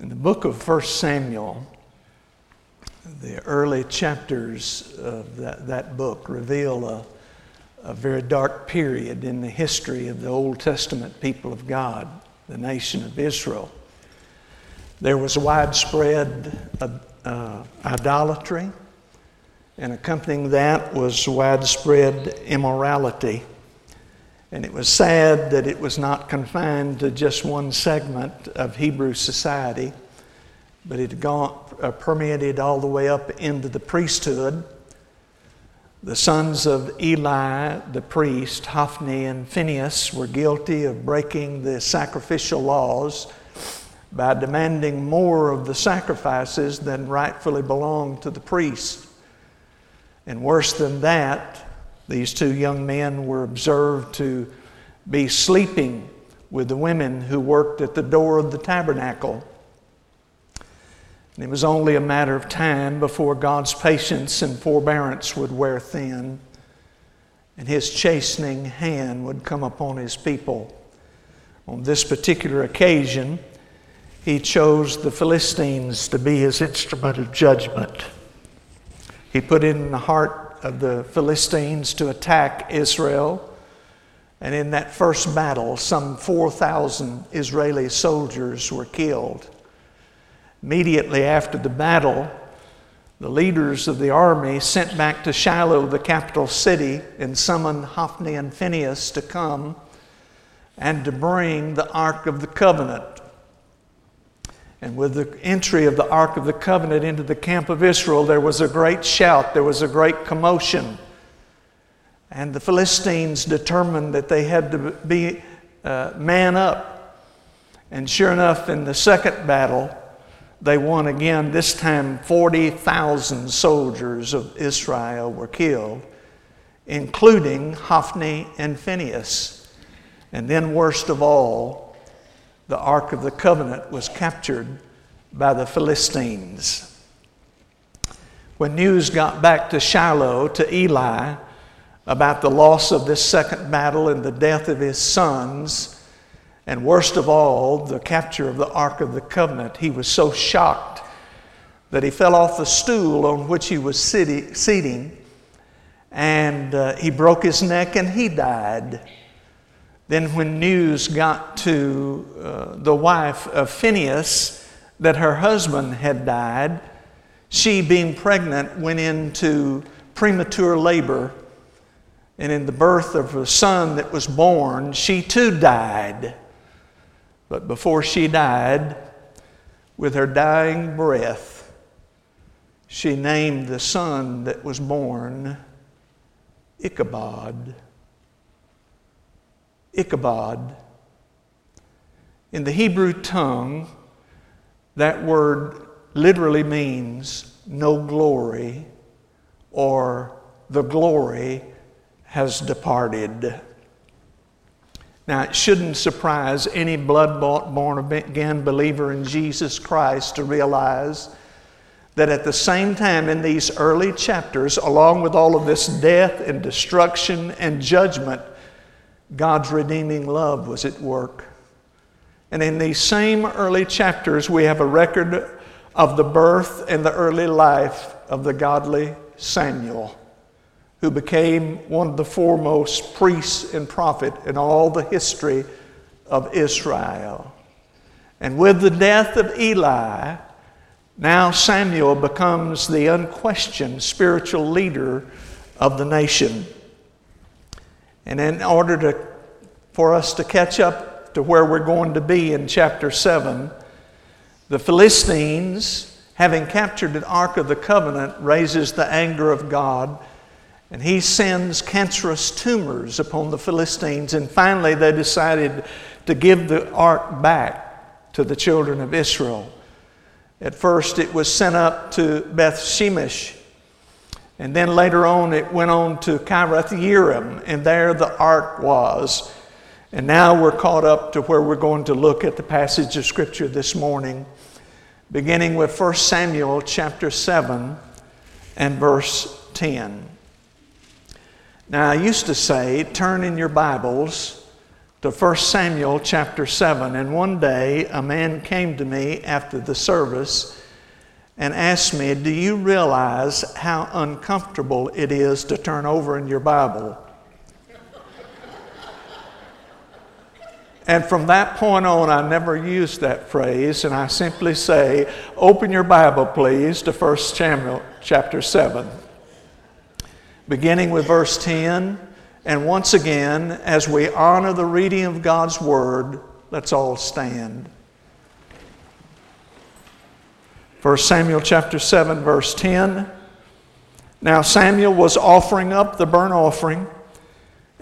In the book of 1 Samuel, the early chapters of that, that book reveal a, a very dark period in the history of the Old Testament people of God, the nation of Israel. There was widespread uh, uh, idolatry, and accompanying that was widespread immorality. And it was sad that it was not confined to just one segment of Hebrew society, but it had gone, uh, permeated all the way up into the priesthood. The sons of Eli, the priest, Hophni and Phinehas, were guilty of breaking the sacrificial laws by demanding more of the sacrifices than rightfully belonged to the priest. And worse than that, these two young men were observed to be sleeping with the women who worked at the door of the tabernacle. And it was only a matter of time before God's patience and forbearance would wear thin and his chastening hand would come upon his people. On this particular occasion, he chose the Philistines to be his instrument of judgment. He put in the heart of the Philistines to attack Israel. And in that first battle, some 4,000 Israeli soldiers were killed. Immediately after the battle, the leaders of the army sent back to Shiloh, the capital city, and summoned Hophni and Phinehas to come and to bring the Ark of the Covenant and with the entry of the Ark of the Covenant into the camp of Israel, there was a great shout, there was a great commotion. And the Philistines determined that they had to be uh, man up. And sure enough, in the second battle, they won again. This time, 40,000 soldiers of Israel were killed, including Hophni and Phinehas. And then, worst of all, the Ark of the Covenant was captured by the Philistines. When news got back to Shiloh, to Eli, about the loss of this second battle and the death of his sons, and worst of all, the capture of the Ark of the Covenant, he was so shocked that he fell off the stool on which he was sitting and uh, he broke his neck and he died. Then, when news got to uh, the wife of Phinehas that her husband had died, she, being pregnant, went into premature labor. And in the birth of a son that was born, she too died. But before she died, with her dying breath, she named the son that was born Ichabod. Ichabod. In the Hebrew tongue, that word literally means no glory or the glory has departed. Now, it shouldn't surprise any blood bought, born again believer in Jesus Christ to realize that at the same time in these early chapters, along with all of this death and destruction and judgment, God's redeeming love was at work. And in these same early chapters, we have a record of the birth and the early life of the godly Samuel, who became one of the foremost priests and prophet in all the history of Israel. And with the death of Eli, now Samuel becomes the unquestioned spiritual leader of the nation. And in order to, for us to catch up to where we're going to be in chapter 7, the Philistines, having captured the Ark of the Covenant, raises the anger of God. And he sends cancerous tumors upon the Philistines. And finally, they decided to give the ark back to the children of Israel. At first, it was sent up to Beth Shemesh and then later on, it went on to Kiriath Yearim, and there the ark was. And now we're caught up to where we're going to look at the passage of Scripture this morning, beginning with 1 Samuel chapter 7 and verse 10. Now, I used to say, turn in your Bibles to 1 Samuel chapter 7. And one day a man came to me after the service and asked me, Do you realize how uncomfortable it is to turn over in your Bible? And from that point on, I never use that phrase, and I simply say, Open your Bible, please, to 1 Samuel chapter 7. Beginning with verse 10, and once again, as we honor the reading of God's Word, let's all stand. 1 Samuel chapter 7, verse 10. Now Samuel was offering up the burnt offering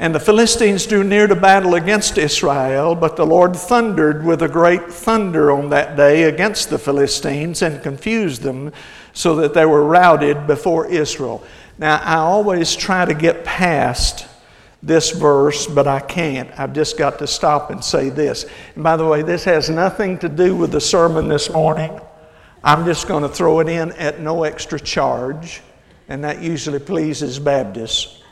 and the Philistines drew near to battle against Israel, but the Lord thundered with a great thunder on that day against the Philistines and confused them so that they were routed before Israel. Now, I always try to get past this verse, but I can't. I've just got to stop and say this. And by the way, this has nothing to do with the sermon this morning. I'm just going to throw it in at no extra charge, and that usually pleases Baptists.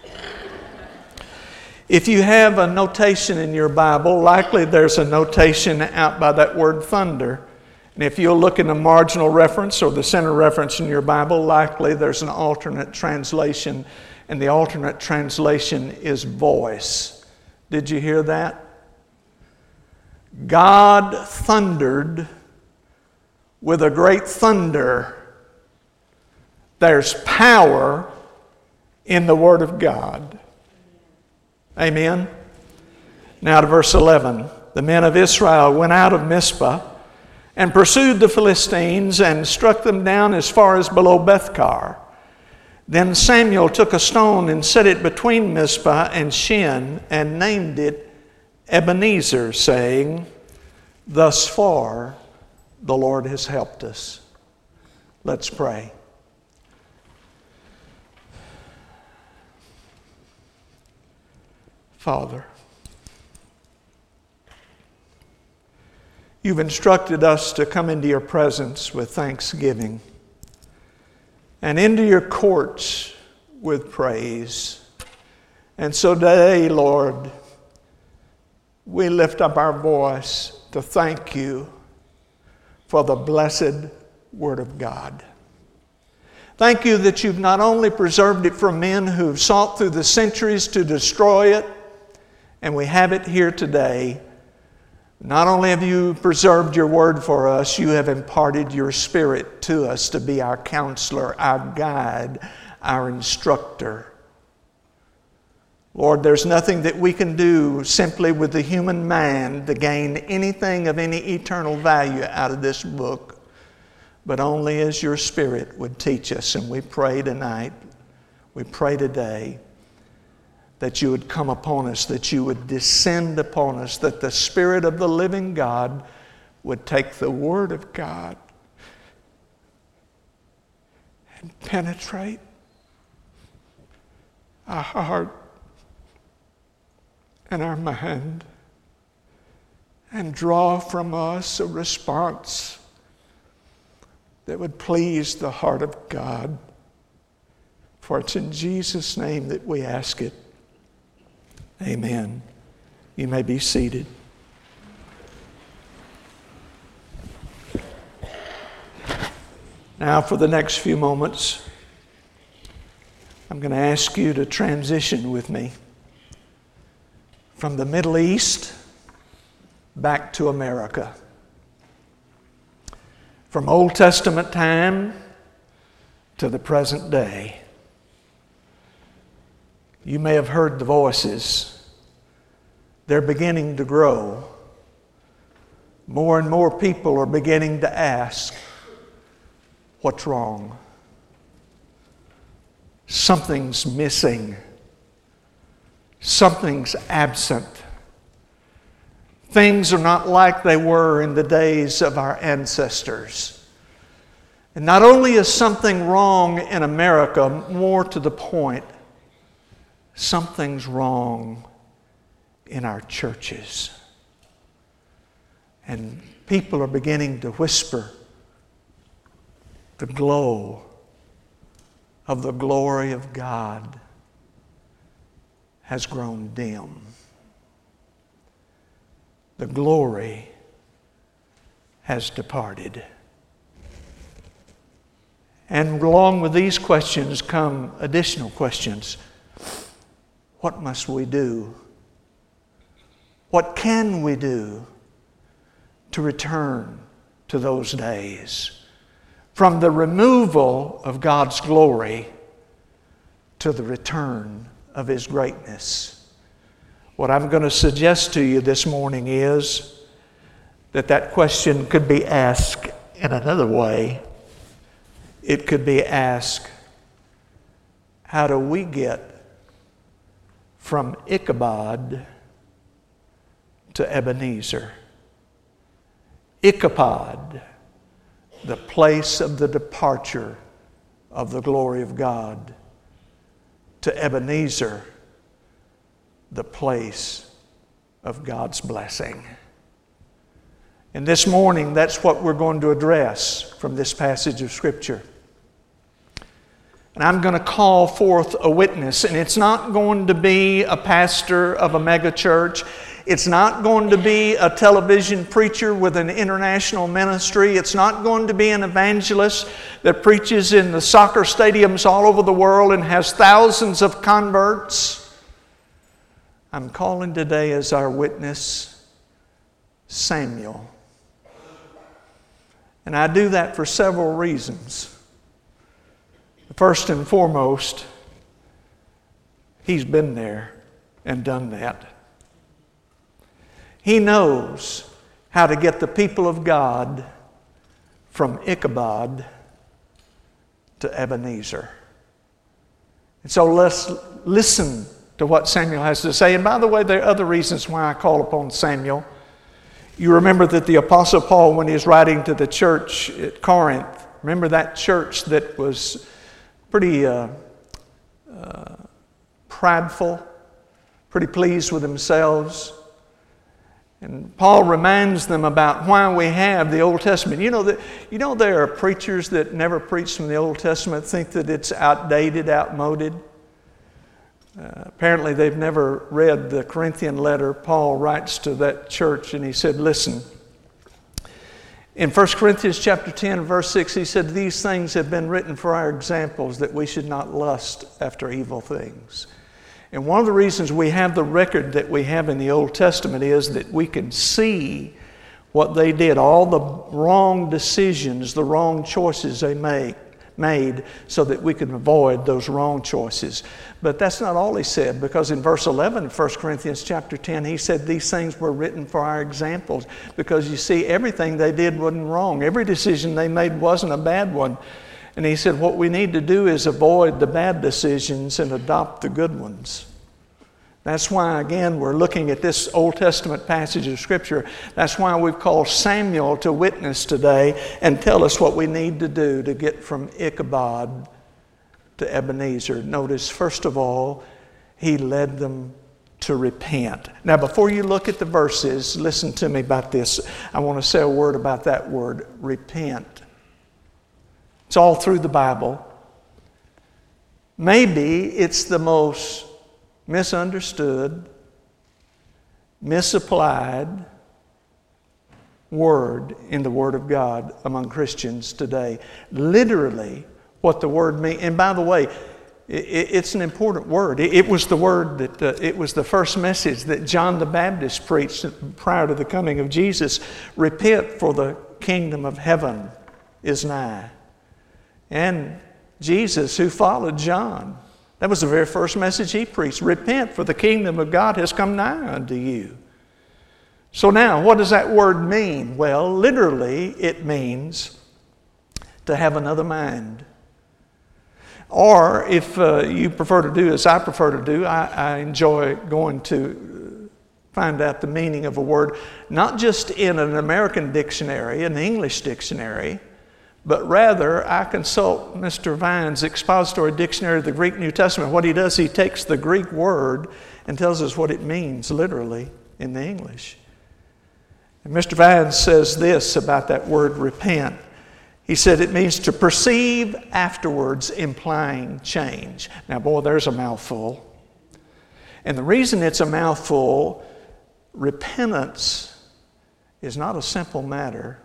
If you have a notation in your Bible, likely there's a notation out by that word thunder. And if you'll look in the marginal reference or the center reference in your Bible, likely there's an alternate translation, and the alternate translation is voice. Did you hear that? God thundered with a great thunder. There's power in the Word of God. Amen. Now to verse 11. The men of Israel went out of Mizpah and pursued the Philistines and struck them down as far as below Bethkar. Then Samuel took a stone and set it between Mizpah and Shen and named it Ebenezer, saying, Thus far the Lord has helped us. Let's pray. Father. You've instructed us to come into your presence with thanksgiving and into your courts with praise. And so today, Lord, we lift up our voice to thank you for the blessed Word of God. Thank you that you've not only preserved it from men who've sought through the centuries to destroy it, and we have it here today. Not only have you preserved your word for us, you have imparted your spirit to us to be our counselor, our guide, our instructor. Lord, there's nothing that we can do simply with the human mind to gain anything of any eternal value out of this book, but only as your Spirit would teach us. And we pray tonight, we pray today that you would come upon us, that you would descend upon us, that the Spirit of the living God would take the Word of God and penetrate our heart and our mind and draw from us a response that would please the heart of God. For it's in Jesus' name that we ask it. Amen. You may be seated. Now, for the next few moments, I'm going to ask you to transition with me from the Middle East back to America. From Old Testament time to the present day. You may have heard the voices. They're beginning to grow. More and more people are beginning to ask, What's wrong? Something's missing. Something's absent. Things are not like they were in the days of our ancestors. And not only is something wrong in America, more to the point, something's wrong in our churches. And people are beginning to whisper the glow of the glory of God has grown dim. the glory has departed. And along with these questions come additional questions. What must we do? What can we do to return to those days? From the removal of God's glory to the return of His greatness. What I'm going to suggest to you this morning is that that question could be asked in another way. It could be asked, how do we get from Ichabod to Ebenezer? Ichabod, the place of the departure of the glory of God, to Ebenezer, the place of God's blessing. And this morning, that's what we're going to address from this passage of Scripture. And I'm going to call forth a witness, and it's not going to be a pastor of a megachurch. It's not going to be a television preacher with an international ministry. It's not going to be an evangelist that preaches in the soccer stadiums all over the world and has thousands of converts. I'm calling today as our witness Samuel. And I do that for several reasons. First and foremost, he's been there and done that. He knows how to get the people of God from Ichabod to Ebenezer. And so let's listen to what Samuel has to say. And by the way, there are other reasons why I call upon Samuel. You remember that the Apostle Paul, when he was writing to the church at Corinth, remember that church that was pretty uh, uh, prideful, pretty pleased with themselves. And Paul reminds them about why we have the Old Testament. You know that you know there are preachers that never preach from the Old Testament think that it's outdated, outmoded. Uh, apparently, they've never read the Corinthian letter Paul writes to that church, and he said, Listen, in 1 Corinthians chapter 10, verse 6, he said, These things have been written for our examples that we should not lust after evil things. And one of the reasons we have the record that we have in the Old Testament is that we can see what they did, all the wrong decisions, the wrong choices they make made so that we can avoid those wrong choices. But that's not all he said, because in verse 11 of 1 Corinthians chapter 10, he said these things were written for our examples. Because you see, everything they did wasn't wrong, every decision they made wasn't a bad one. And he said, what we need to do is avoid the bad decisions and adopt the good ones. That's why, again, we're looking at this Old Testament passage of Scripture. That's why we've called Samuel to witness today and tell us what we need to do to get from Ichabod to Ebenezer. Notice, first of all, he led them to repent. Now, before you look at the verses, listen to me about this. I want to say a word about that word, repent. It's all through the Bible. Maybe it's the most misunderstood, misapplied word in the Word of God among Christians today. Literally, what the word means. And by the way, it's an important word. It was the word that, uh, it was the first message that John the Baptist preached prior to the coming of Jesus. Repent, for the kingdom of heaven is nigh. And Jesus, who followed John, that was the very first message he preached. Repent, for the kingdom of God has come nigh unto you. So now, what does that word mean? Well, literally, it means to have another mind. Or if uh, you prefer to do as I prefer to do, I, I enjoy going to find out the meaning of a word, not just in an American dictionary, an English dictionary, but rather I consult Mr. Vine's expository dictionary of the Greek New Testament. What he does, he takes the Greek word and tells us what it means literally in the English. And Mr. Vine says this about that word repent. He said it means to perceive afterwards, implying change. Now, boy, there's a mouthful. And the reason it's a mouthful, repentance is not a simple matter.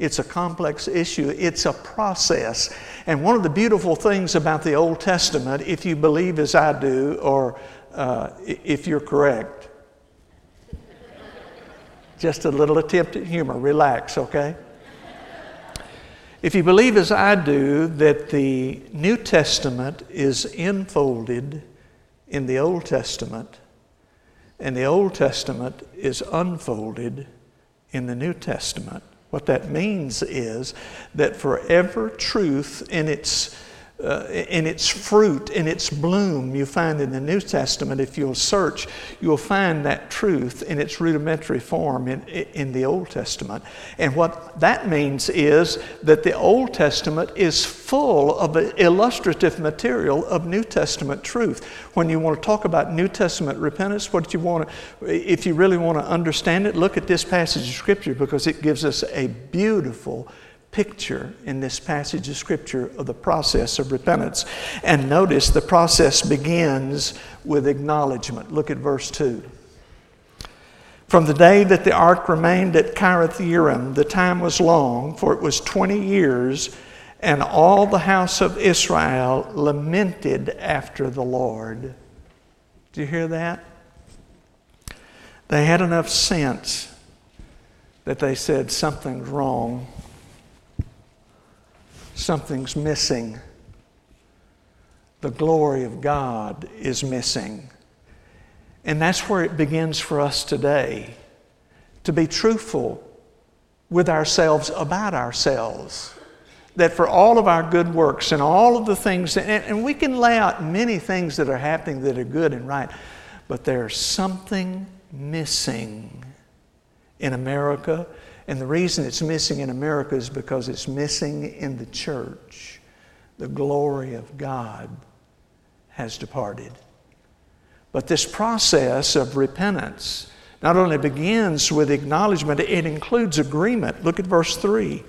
It's a complex issue. It's a process. And one of the beautiful things about the Old Testament, if you believe as I do, or uh, if you're correct, just a little attempt at humor, relax, okay? If you believe as I do that the New Testament is enfolded in the Old Testament, and the Old Testament is unfolded in the New Testament, what that means is that forever truth in its uh, in its fruit, in its bloom, you find in the New Testament, if you'll search, you'll find that truth in its rudimentary form in, in the Old Testament. And what that means is that the Old Testament is full of illustrative material of New Testament truth. When you want to talk about New Testament repentance, what you want to, if you really want to understand it, look at this passage of Scripture because it gives us a beautiful picture in this passage of Scripture of the process of repentance. And notice the process begins with acknowledgement. Look at verse 2. From the day that the ark remained at Kiriath Jearim, the time was long, for it was 20 years, and all the house of Israel lamented after the Lord. Do you hear that? They had enough sense that they said something's wrong something's missing. The glory of God is missing. And that's where it begins for us today to be truthful with ourselves about ourselves. That for all of our good works and all of the things, that, and we can lay out many things that are happening that are good and right, but there's something missing in America and the reason it's missing in America is because it's missing in the church. The glory of God has departed. But this process of repentance not only begins with acknowledgement, it includes agreement. Look at verse 3.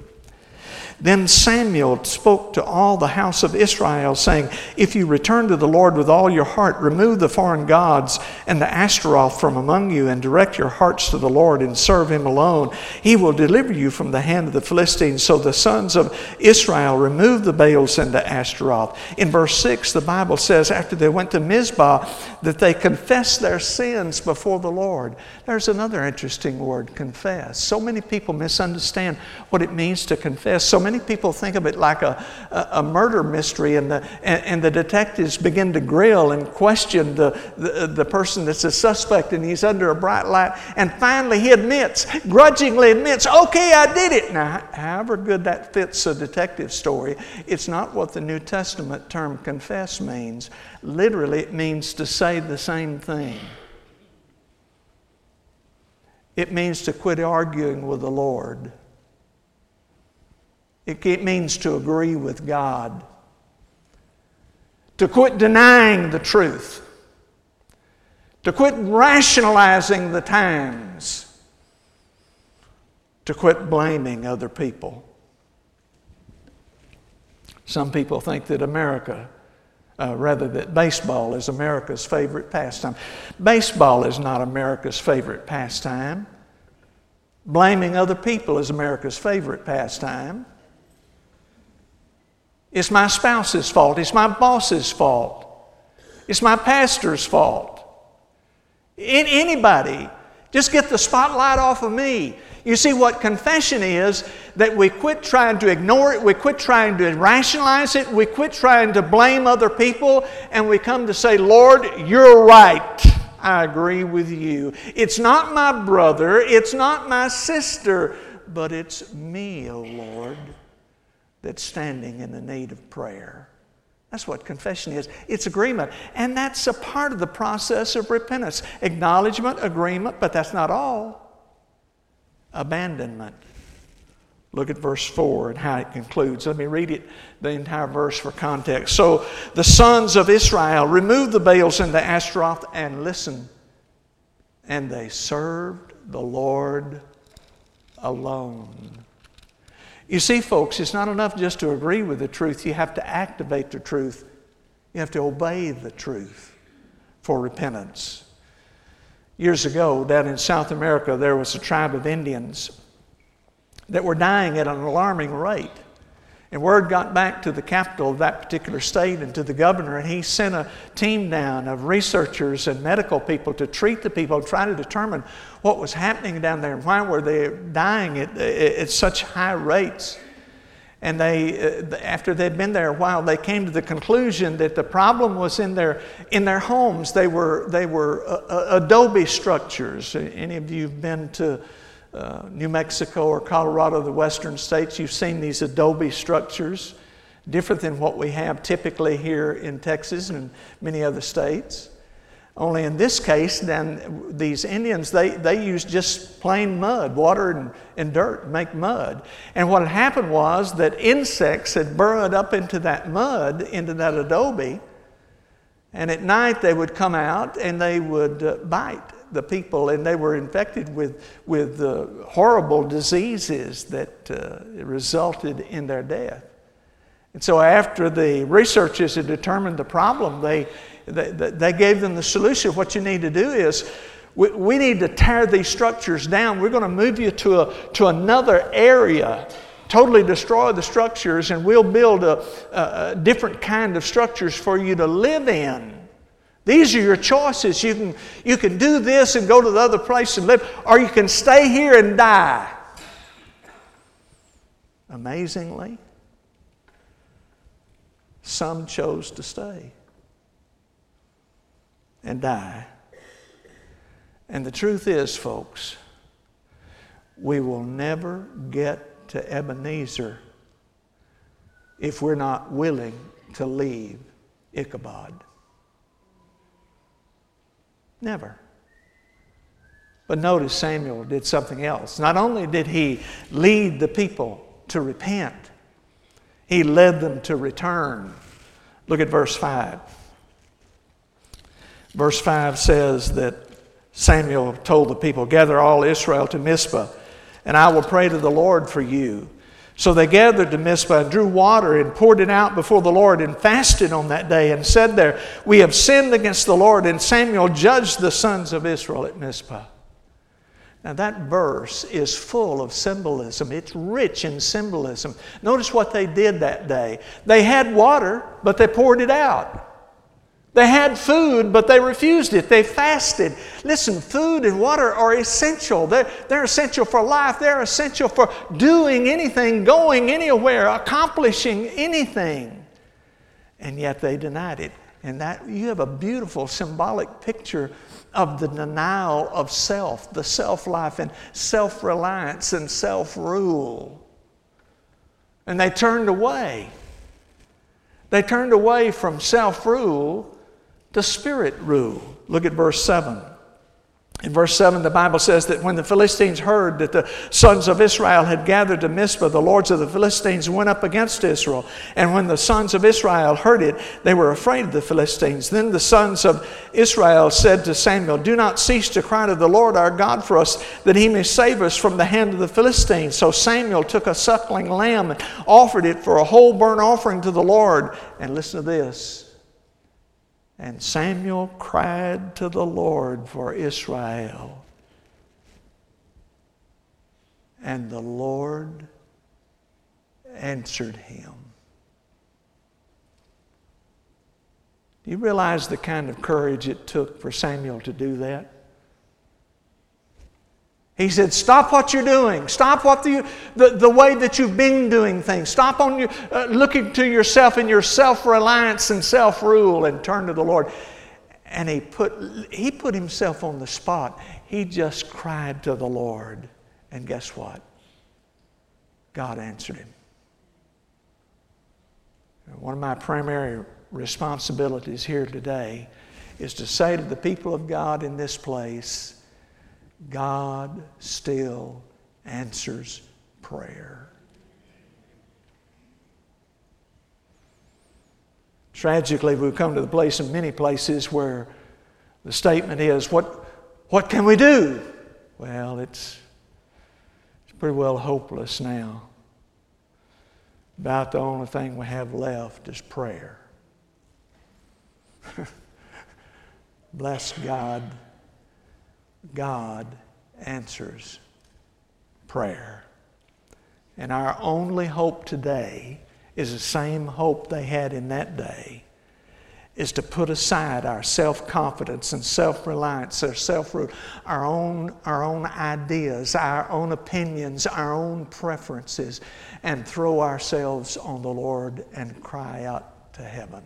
Then Samuel spoke to all the house of Israel, saying, If you return to the Lord with all your heart, remove the foreign gods and the Ashtaroth from among you, and direct your hearts to the Lord and serve him alone. He will deliver you from the hand of the Philistines. So the sons of Israel removed the Baals and the Ashtaroth. In verse 6, the Bible says, after they went to Mizpah, that they confessed their sins before the Lord. There's another interesting word, confess. So many people misunderstand what it means to confess. So many many people think of it like a, a, a murder mystery, and the, and, and, the detectives begin to grill and question the, the, the person that's a suspect, and he's under a bright light. And finally, he admits, grudgingly admits, okay, I did it. Now, however good that fits a detective story, it's not what the New Testament term confess means. Literally, it means to say the same thing. It means to quit arguing with the Lord. It means to agree with God, to quit denying the truth, to quit rationalizing the times, to quit blaming other people. Some people think that America, uh, rather, that baseball is America's favorite pastime. Baseball is not America's favorite pastime. Blaming other people is America's favorite pastime. It's my spouse's fault. It's my boss's fault. It's my pastor's fault. In anybody, just get the spotlight off of me. You see, what confession is that we quit trying to ignore it, we quit trying to rationalize it, we quit trying to blame other people, and we come to say, Lord, you're right. I agree with you. It's not my brother, it's not my sister, but it's me, O oh Lord that's standing in the need of prayer. That's what confession is. It's agreement. And that's a part of the process of repentance. Acknowledgement, agreement, but that's not all. Abandonment. Look at verse 4 and how it concludes. Let me read it, the entire verse for context. So the sons of Israel removed the Baals and the Ashtaroth and listened, and they served the Lord alone. You see, folks, it's not enough just to agree with the truth, you have to activate the truth, you have to obey the truth for repentance. Years ago, down in South America, there was a tribe of Indians that were dying at an alarming rate. And word got back to the capital of that particular state and to the governor, and he sent a team down of researchers and medical people to treat the people, try to determine what was happening down there and why were they dying at, at such high rates. And they, uh, after they'd been there a while, they came to the conclusion that the problem was in their, in their homes. They were, they were uh, uh adobe structures. Any of you have been to uh, New Mexico or Colorado, the western states, you've seen these adobe structures, different than what we have typically here in Texas and many other states. Only in this case, then these Indians, they, they used just plain mud, water and, and dirt make mud. And what happened was that insects had burrowed up into that mud, into that adobe, and at night they would come out and they would uh, bite the people, and they were infected with, with uh, horrible diseases that uh, resulted in their death. And so, after the researchers had determined the problem, they, they, they gave them the solution. What you need to do is we, we need to tear these structures down. We're going to move you to, a, to another area totally destroy the structures and we'll build a, a, different kind of structures for you to live in these are your choices. You can, you can do this and go to the other place and live, or you can stay here and die. Amazingly, some chose to stay and die. And the truth is, folks, we will never get to Ebenezer if we're not willing to leave Ichabod. Never. But notice Samuel did something else. Not only did he lead the people to repent, he led them to return. Look at verse 5. Verse 5 says that Samuel told the people, Gather all Israel to Mizpah, and I will pray to the Lord for you. So they gathered to Mizpah and drew water and poured it out before the Lord and fasted on that day and said there, We have sinned against the Lord. And Samuel judged the sons of Israel at Mizpah. Now, that verse is full of symbolism. It's rich in symbolism. Notice what they did that day. They had water, but they poured it out. They had food, but they refused it. They fasted. Listen, food and water are essential. They're, they're essential for life. They're essential for doing anything, going anywhere, accomplishing anything. And yet they denied it. And that you have a beautiful symbolic picture of the denial of self, the self life, and self reliance and self rule. And they turned away. They turned away from self rule the Spirit rule. Look at verse 7. In verse 7, the Bible says that when the Philistines heard that the sons of Israel had gathered to Mizpah, the lords of the Philistines went up against Israel. And when the sons of Israel heard it, they were afraid of the Philistines. Then the sons of Israel said to Samuel, Do not cease to cry to the Lord our God for us, that he may save us from the hand of the Philistines. So Samuel took a suckling lamb and offered it for a whole burnt offering to the Lord. And listen to this. And Samuel cried to the Lord for Israel. And the Lord answered him. Do you realize the kind of courage it took for Samuel to do that? He said, Stop what you're doing. Stop what the, the, the way that you've been doing things. Stop on your, uh, looking to yourself and your self reliance and self rule and turn to the Lord. And he put, he put himself on the spot. He just cried to the Lord. And guess what? God answered him. One of my primary responsibilities here today is to say to the people of God in this place, God still answers prayer. Tragically, we've come to the place in many places where the statement is, What, what can we do? Well, it's, it's pretty well hopeless now. About the only thing we have left is prayer. Bless God God answers prayer. And our only hope today is the same hope they had in that day is to put aside our self-confidence and self-reliance, our self-rule, our own, our own ideas, our own opinions, our own preferences, and throw ourselves on the Lord and cry out to heaven.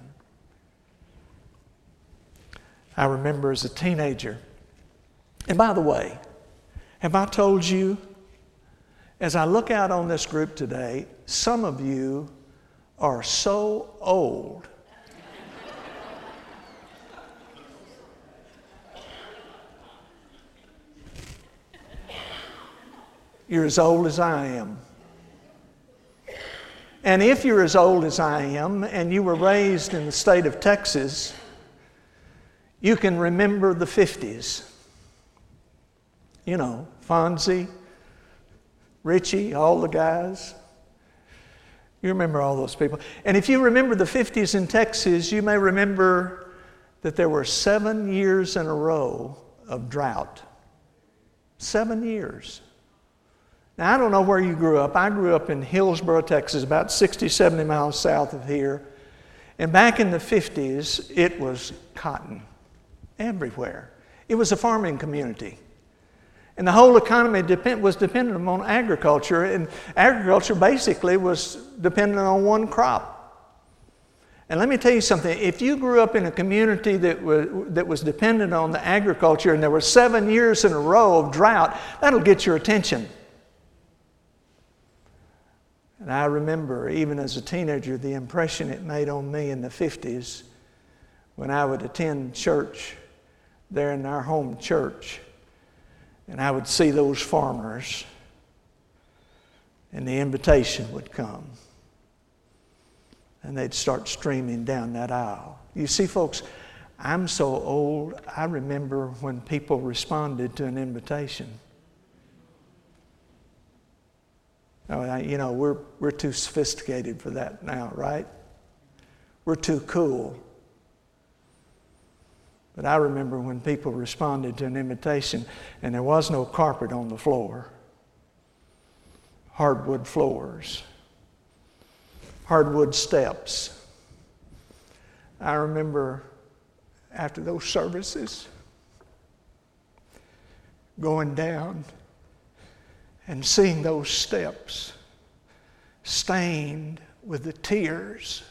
I remember as a teenager, and by the way, have I told you, as I look out on this group today, some of you are so old You're as old as I am. And if you're as old as I am and you were raised in the state of Texas, you can remember the 50s. You know, Fonzie, Richie, all the guys. You remember all those people. And if you remember the 50s in Texas, you may remember that there were seven years in a row of drought. Seven years. Now, I don't know where you grew up. I grew up in Hillsboro, Texas, about 60, 70 miles south of here. And back in the 50s, it was cotton everywhere. It was a farming community. And the whole economy depend, was dependent upon agriculture, and agriculture basically was dependent on one crop. And let me tell you something if you grew up in a community that was, that was dependent on the agriculture and there were seven years in a row of drought, that'll get your attention. And I remember, even as a teenager, the impression it made on me in the 50s when I would attend church there in our home church. And I would see those farmers, and the invitation would come. And they'd start streaming down that aisle. You see, folks, I'm so old, I remember when people responded to an invitation. Oh, you know, we're, we're too sophisticated for that now, right? We're too cool. But I remember when people responded to an invitation and there was no carpet on the floor, hardwood floors, hardwood steps. I remember after those services going down and seeing those steps stained with the tears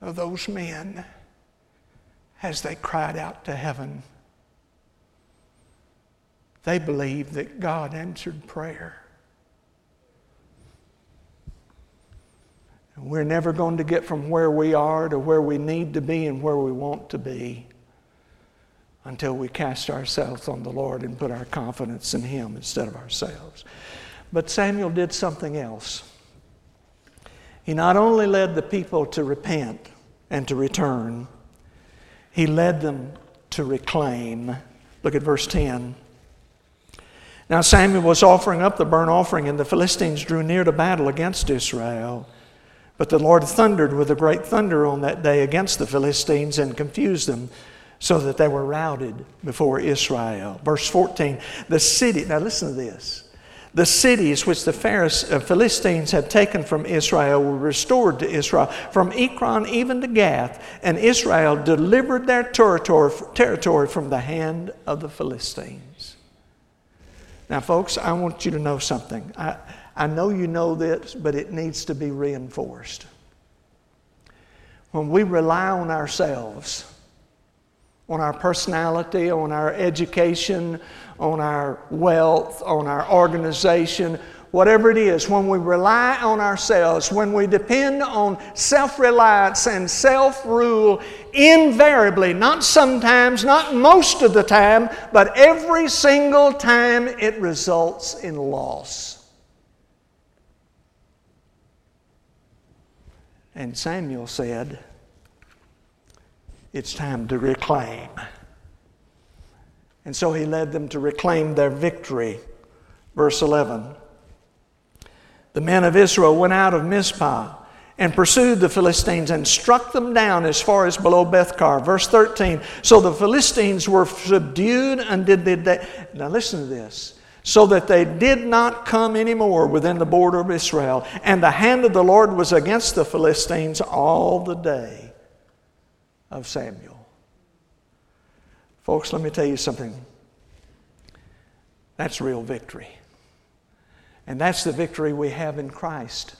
of those men as they cried out to heaven. They believed that God answered prayer. We're never going to get from where we are to where we need to be and where we want to be until we cast ourselves on the Lord and put our confidence in Him instead of ourselves. But Samuel did something else. He not only led the people to repent and to return, he led them to reclaim. Look at verse 10. Now Samuel was offering up the burnt offering, and the Philistines drew near to battle against Israel. But the Lord thundered with a great thunder on that day against the Philistines and confused them so that they were routed before Israel. Verse 14, the city, now listen to this. The cities which the uh, Philistines had taken from Israel were restored to Israel, from Ekron even to Gath, and Israel delivered their territory, territory from the hand of the Philistines. Now, folks, I want you to know something. I, I know you know this, but it needs to be reinforced. When we rely on ourselves, on our personality, on our education, on our wealth, on our organization, whatever it is, when we rely on ourselves, when we depend on self reliance and self rule, invariably, not sometimes, not most of the time, but every single time, it results in loss. And Samuel said, It's time to reclaim. And so he led them to reclaim their victory. Verse 11 The men of Israel went out of Mizpah and pursued the Philistines and struck them down as far as below Bethkar. Verse 13. So the Philistines were subdued and did they. Now listen to this. So that they did not come any more within the border of Israel. And the hand of the Lord was against the Philistines all the day of Samuel. Folks, let me tell you something. That's real victory. And that's the victory we have in Christ.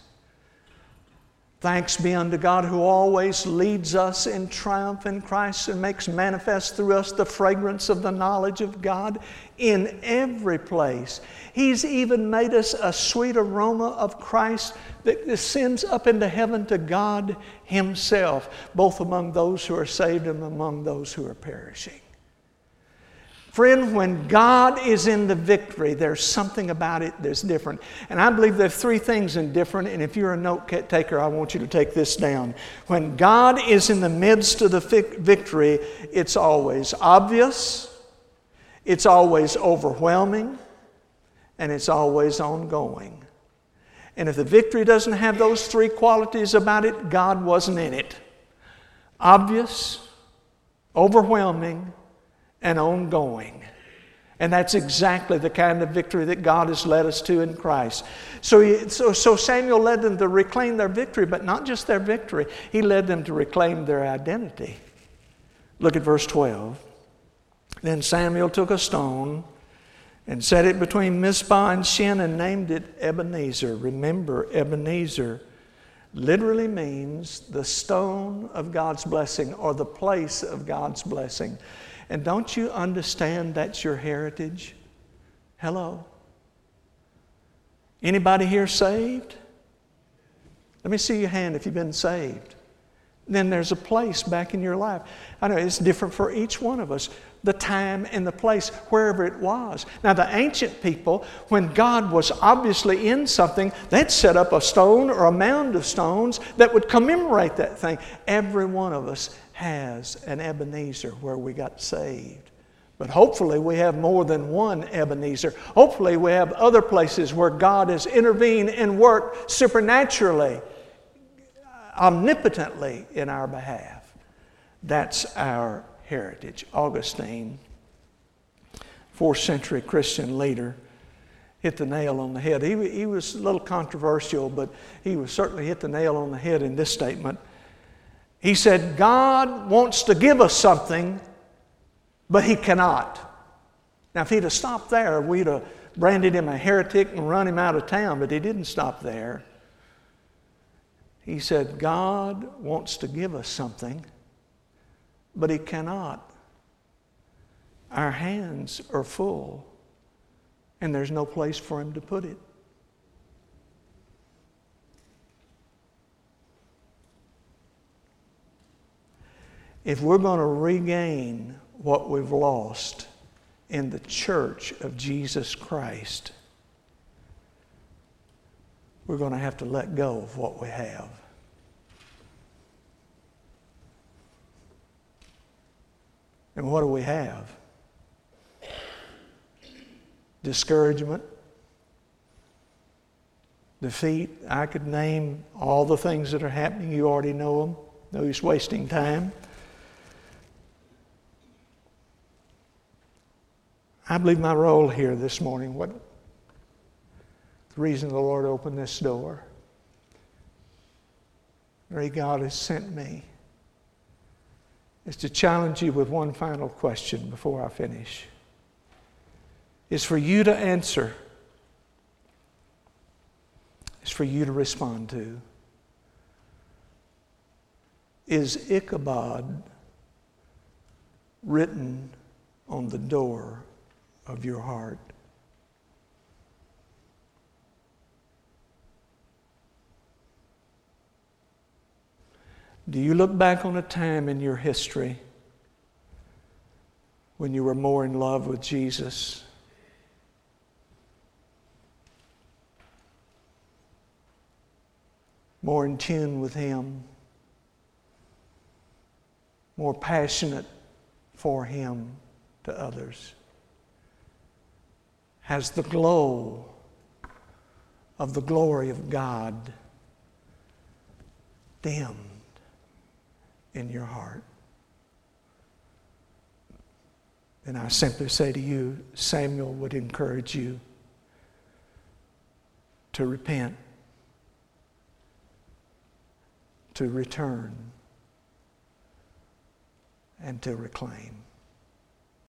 Thanks be unto God who always leads us in triumph in Christ and makes manifest through us the fragrance of the knowledge of God in every place. He's even made us a sweet aroma of Christ that ascends up into heaven to God Himself, both among those who are saved and among those who are perishing. Friend, when God is in the victory, there's something about it that's different. And I believe there's three things in different, and if you're a note taker, I want you to take this down. When God is in the midst of the victory, it's always obvious, it's always overwhelming, and it's always ongoing. And if the victory doesn't have those three qualities about it, God wasn't in it. Obvious, overwhelming, and ongoing. And that's exactly the kind of victory that God has led us to in Christ. So, so, so Samuel led them to reclaim their victory, but not just their victory, he led them to reclaim their identity. Look at verse 12. Then Samuel took a stone and set it between Mizpah and Shen and named it Ebenezer. Remember, Ebenezer literally means the stone of God's blessing or the place of God's blessing. And don't you understand that's your heritage? Hello? Anybody here saved? Let me see your hand if you've been saved. Then there's a place back in your life. I know it's different for each one of us, the time and the place, wherever it was. Now, the ancient people, when God was obviously in something, they'd set up a stone or a mound of stones that would commemorate that thing. Every one of us has an Ebenezer where we got saved. But hopefully, we have more than one Ebenezer. Hopefully, we have other places where God has intervened and worked supernaturally, omnipotently in our behalf. That's our heritage. Augustine, fourth century Christian leader, hit the nail on the head. He, he was a little controversial, but he was certainly hit the nail on the head in this statement. He said, God wants to give us something, but He cannot. Now, if He'd have stopped there, we'd have branded him a heretic and run him out of town, but He didn't stop there. He said, God wants to give us something, but He cannot. Our hands are full, and there's no place for Him to put it. If we're going to regain what we've lost in the church of Jesus Christ, we're going to have to let go of what we have. And what do we have? Discouragement, defeat. I could name all the things that are happening. You already know them. No use wasting time. I believe my role here this morning, what the reason the Lord opened this door, Mary God has sent me, is to challenge you with one final question before I finish. Is for you to answer, is for you to respond to. Is Ichabod written on the door of your heart. Do you look back on a time in your history when you were more in love with Jesus? More in tune with Him? More passionate for Him to others? Has the glow of the glory of God dimmed in your heart. And I simply say to you, Samuel would encourage you to repent, to return, and to reclaim.